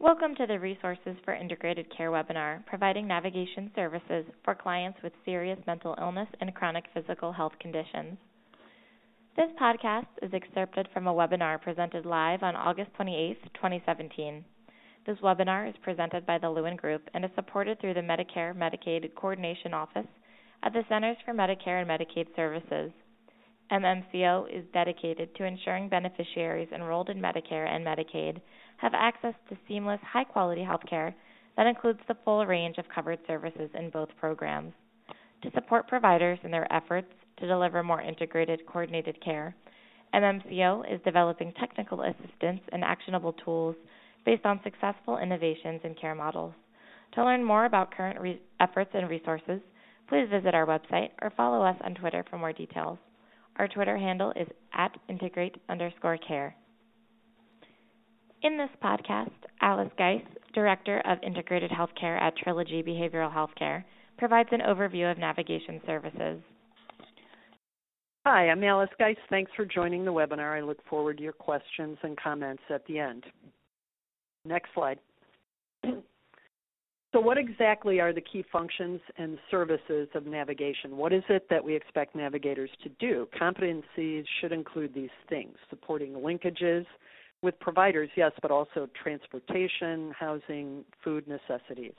Welcome to the Resources for Integrated Care webinar, providing navigation services for clients with serious mental illness and chronic physical health conditions. This podcast is excerpted from a webinar presented live on August 28, 2017. This webinar is presented by the Lewin Group and is supported through the Medicare Medicaid Coordination Office at the Centers for Medicare and Medicaid Services. MMCO is dedicated to ensuring beneficiaries enrolled in Medicare and Medicaid have access to seamless, high quality health care that includes the full range of covered services in both programs. To support providers in their efforts to deliver more integrated, coordinated care, MMCO is developing technical assistance and actionable tools based on successful innovations in care models. To learn more about current re- efforts and resources, please visit our website or follow us on Twitter for more details. Our Twitter handle is at integrate underscore care. In this podcast, Alice Geis, Director of Integrated Healthcare at Trilogy Behavioral Healthcare, provides an overview of navigation services. Hi, I'm Alice Geis. Thanks for joining the webinar. I look forward to your questions and comments at the end. Next slide. So, what exactly are the key functions and services of navigation? What is it that we expect navigators to do? Competencies should include these things supporting linkages with providers, yes, but also transportation, housing, food necessities.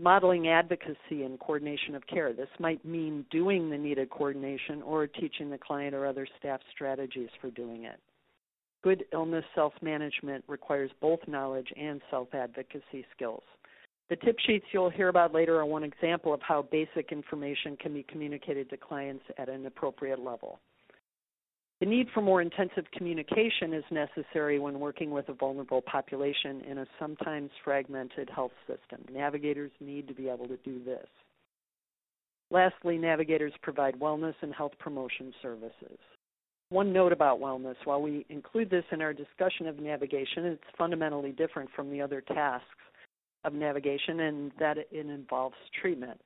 Modeling advocacy and coordination of care. This might mean doing the needed coordination or teaching the client or other staff strategies for doing it. Good illness self management requires both knowledge and self advocacy skills. The tip sheets you'll hear about later are one example of how basic information can be communicated to clients at an appropriate level. The need for more intensive communication is necessary when working with a vulnerable population in a sometimes fragmented health system. Navigators need to be able to do this. Lastly, navigators provide wellness and health promotion services. One note about wellness while we include this in our discussion of navigation, it's fundamentally different from the other tasks of navigation and that it involves treatment.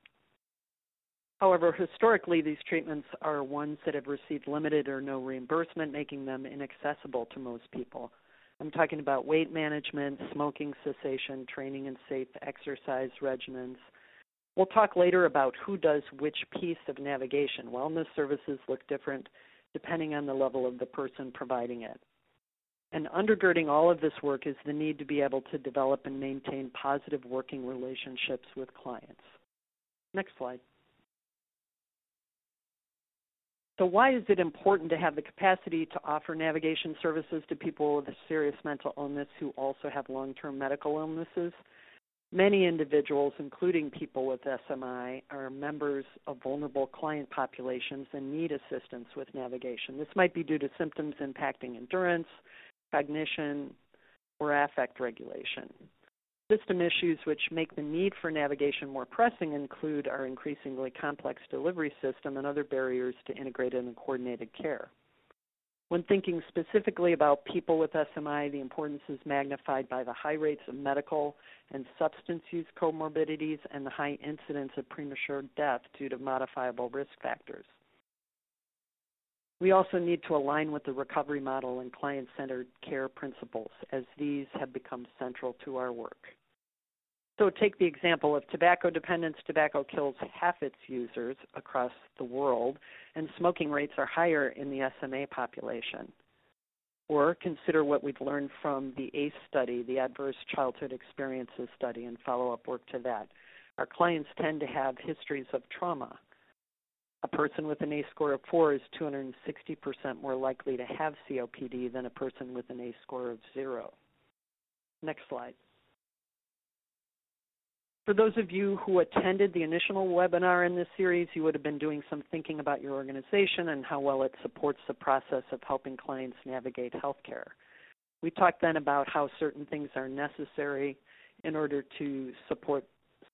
However, historically, these treatments are ones that have received limited or no reimbursement, making them inaccessible to most people. I'm talking about weight management, smoking cessation, training and safe exercise regimens. We'll talk later about who does which piece of navigation. Wellness services look different depending on the level of the person providing it. And undergirding all of this work is the need to be able to develop and maintain positive working relationships with clients. Next slide. So, why is it important to have the capacity to offer navigation services to people with serious mental illness who also have long term medical illnesses? Many individuals, including people with SMI, are members of vulnerable client populations and need assistance with navigation. This might be due to symptoms impacting endurance, cognition, or affect regulation. System issues which make the need for navigation more pressing include our increasingly complex delivery system and other barriers to integrated and coordinated care. When thinking specifically about people with SMI, the importance is magnified by the high rates of medical and substance use comorbidities and the high incidence of premature death due to modifiable risk factors. We also need to align with the recovery model and client centered care principles, as these have become central to our work. So, take the example of tobacco dependence. Tobacco kills half its users across the world, and smoking rates are higher in the SMI population. Or consider what we've learned from the ACE study, the Adverse Childhood Experiences study, and follow up work to that. Our clients tend to have histories of trauma. A person with an ACE score of 4 is 260% more likely to have COPD than a person with an ACE score of 0. Next slide. For those of you who attended the initial webinar in this series, you would have been doing some thinking about your organization and how well it supports the process of helping clients navigate healthcare. We talked then about how certain things are necessary in order to support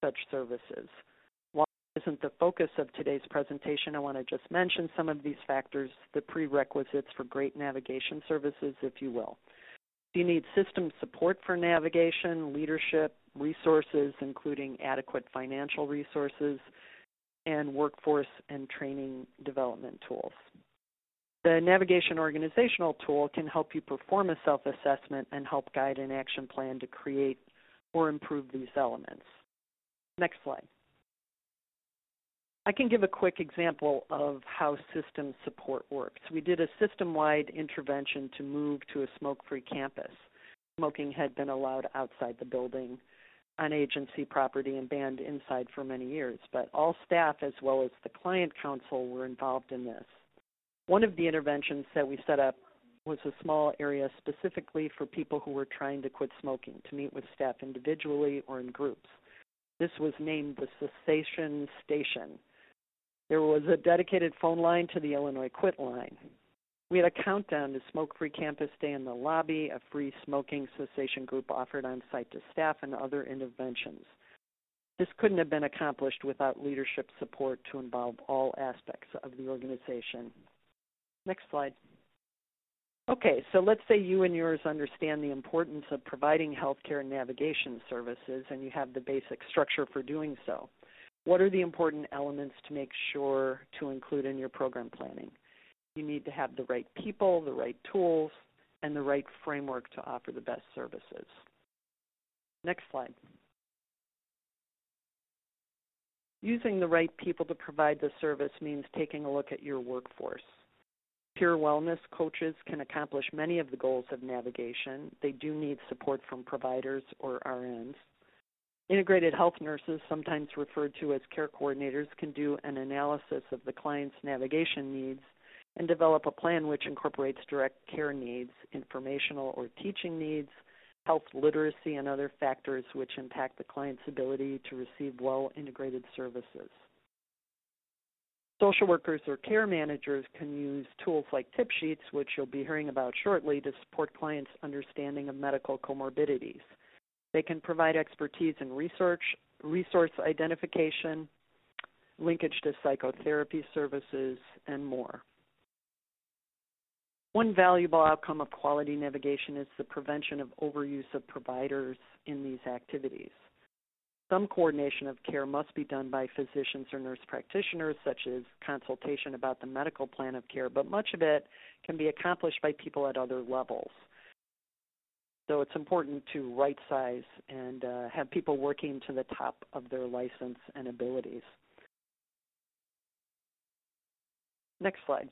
such services. Isn't the focus of today's presentation, I want to just mention some of these factors, the prerequisites for great navigation services, if you will. You need system support for navigation, leadership, resources, including adequate financial resources, and workforce and training development tools. The navigation organizational tool can help you perform a self assessment and help guide an action plan to create or improve these elements. Next slide. I can give a quick example of how system support works. We did a system wide intervention to move to a smoke free campus. Smoking had been allowed outside the building on agency property and banned inside for many years, but all staff as well as the client council were involved in this. One of the interventions that we set up was a small area specifically for people who were trying to quit smoking to meet with staff individually or in groups. This was named the Cessation Station there was a dedicated phone line to the Illinois Quit line. We had a countdown to Smoke Free Campus Day in the lobby, a free smoking cessation group offered on site to staff, and other interventions. This couldn't have been accomplished without leadership support to involve all aspects of the organization. Next slide. Okay, so let's say you and yours understand the importance of providing healthcare navigation services and you have the basic structure for doing so. What are the important elements to make sure to include in your program planning? You need to have the right people, the right tools, and the right framework to offer the best services. Next slide. Using the right people to provide the service means taking a look at your workforce. Peer wellness coaches can accomplish many of the goals of navigation. They do need support from providers or RNs. Integrated health nurses, sometimes referred to as care coordinators, can do an analysis of the client's navigation needs and develop a plan which incorporates direct care needs, informational or teaching needs, health literacy, and other factors which impact the client's ability to receive well integrated services. Social workers or care managers can use tools like tip sheets, which you'll be hearing about shortly, to support clients' understanding of medical comorbidities. They can provide expertise in research, resource identification, linkage to psychotherapy services, and more. One valuable outcome of quality navigation is the prevention of overuse of providers in these activities. Some coordination of care must be done by physicians or nurse practitioners, such as consultation about the medical plan of care, but much of it can be accomplished by people at other levels. So it's important to right size and uh, have people working to the top of their license and abilities. Next slide.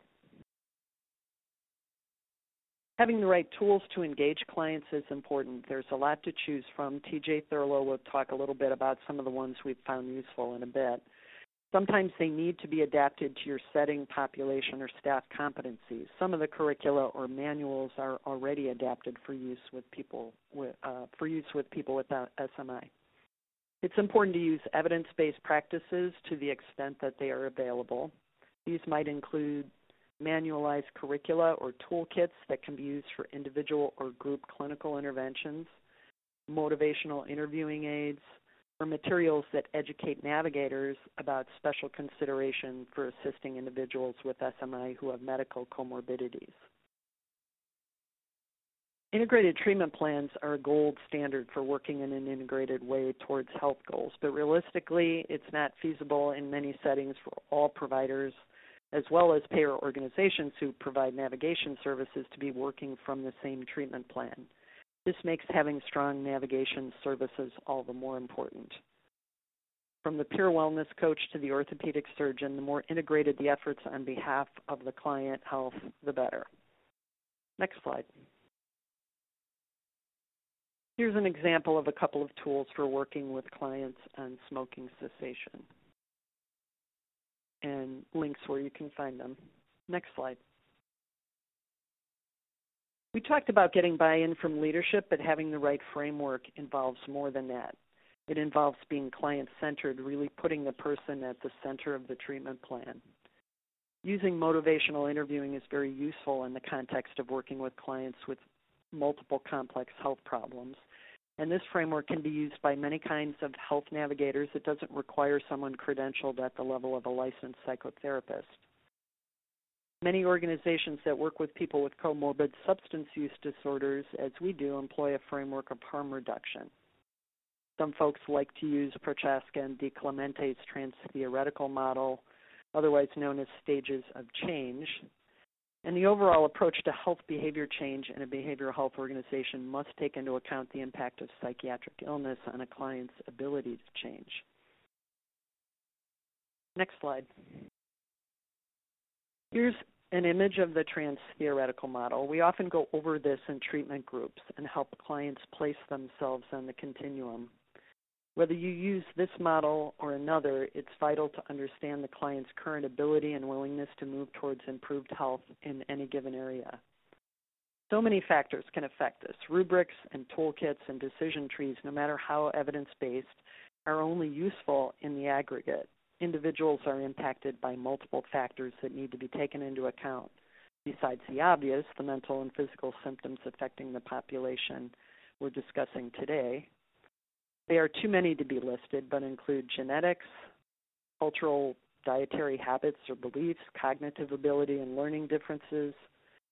Having the right tools to engage clients is important. There's a lot to choose from. TJ Thurlow will talk a little bit about some of the ones we've found useful in a bit. Sometimes they need to be adapted to your setting, population, or staff competencies. Some of the curricula or manuals are already adapted for use with people with, uh, for use with people without SMI. It's important to use evidence-based practices to the extent that they are available. These might include manualized curricula or toolkits that can be used for individual or group clinical interventions, motivational interviewing aids, or materials that educate navigators about special consideration for assisting individuals with SMI who have medical comorbidities. Integrated treatment plans are a gold standard for working in an integrated way towards health goals, but realistically, it's not feasible in many settings for all providers as well as payer organizations who provide navigation services to be working from the same treatment plan. This makes having strong navigation services all the more important. From the peer wellness coach to the orthopedic surgeon, the more integrated the efforts on behalf of the client health, the better. Next slide. Here's an example of a couple of tools for working with clients on smoking cessation and links where you can find them. Next slide. We talked about getting buy in from leadership, but having the right framework involves more than that. It involves being client centered, really putting the person at the center of the treatment plan. Using motivational interviewing is very useful in the context of working with clients with multiple complex health problems. And this framework can be used by many kinds of health navigators. It doesn't require someone credentialed at the level of a licensed psychotherapist. Many organizations that work with people with comorbid substance use disorders, as we do, employ a framework of harm reduction. Some folks like to use Prochaska and DiClemente's trans-theoretical model, otherwise known as stages of change. And the overall approach to health behavior change in a behavioral health organization must take into account the impact of psychiatric illness on a client's ability to change. Next slide. Here's an image of the trans theoretical model. We often go over this in treatment groups and help clients place themselves on the continuum. Whether you use this model or another, it's vital to understand the client's current ability and willingness to move towards improved health in any given area. So many factors can affect this. Rubrics and toolkits and decision trees, no matter how evidence based, are only useful in the aggregate. Individuals are impacted by multiple factors that need to be taken into account. Besides the obvious, the mental and physical symptoms affecting the population we're discussing today, they are too many to be listed, but include genetics, cultural dietary habits or beliefs, cognitive ability and learning differences,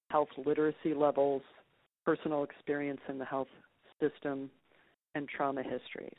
health literacy levels, personal experience in the health system, and trauma histories.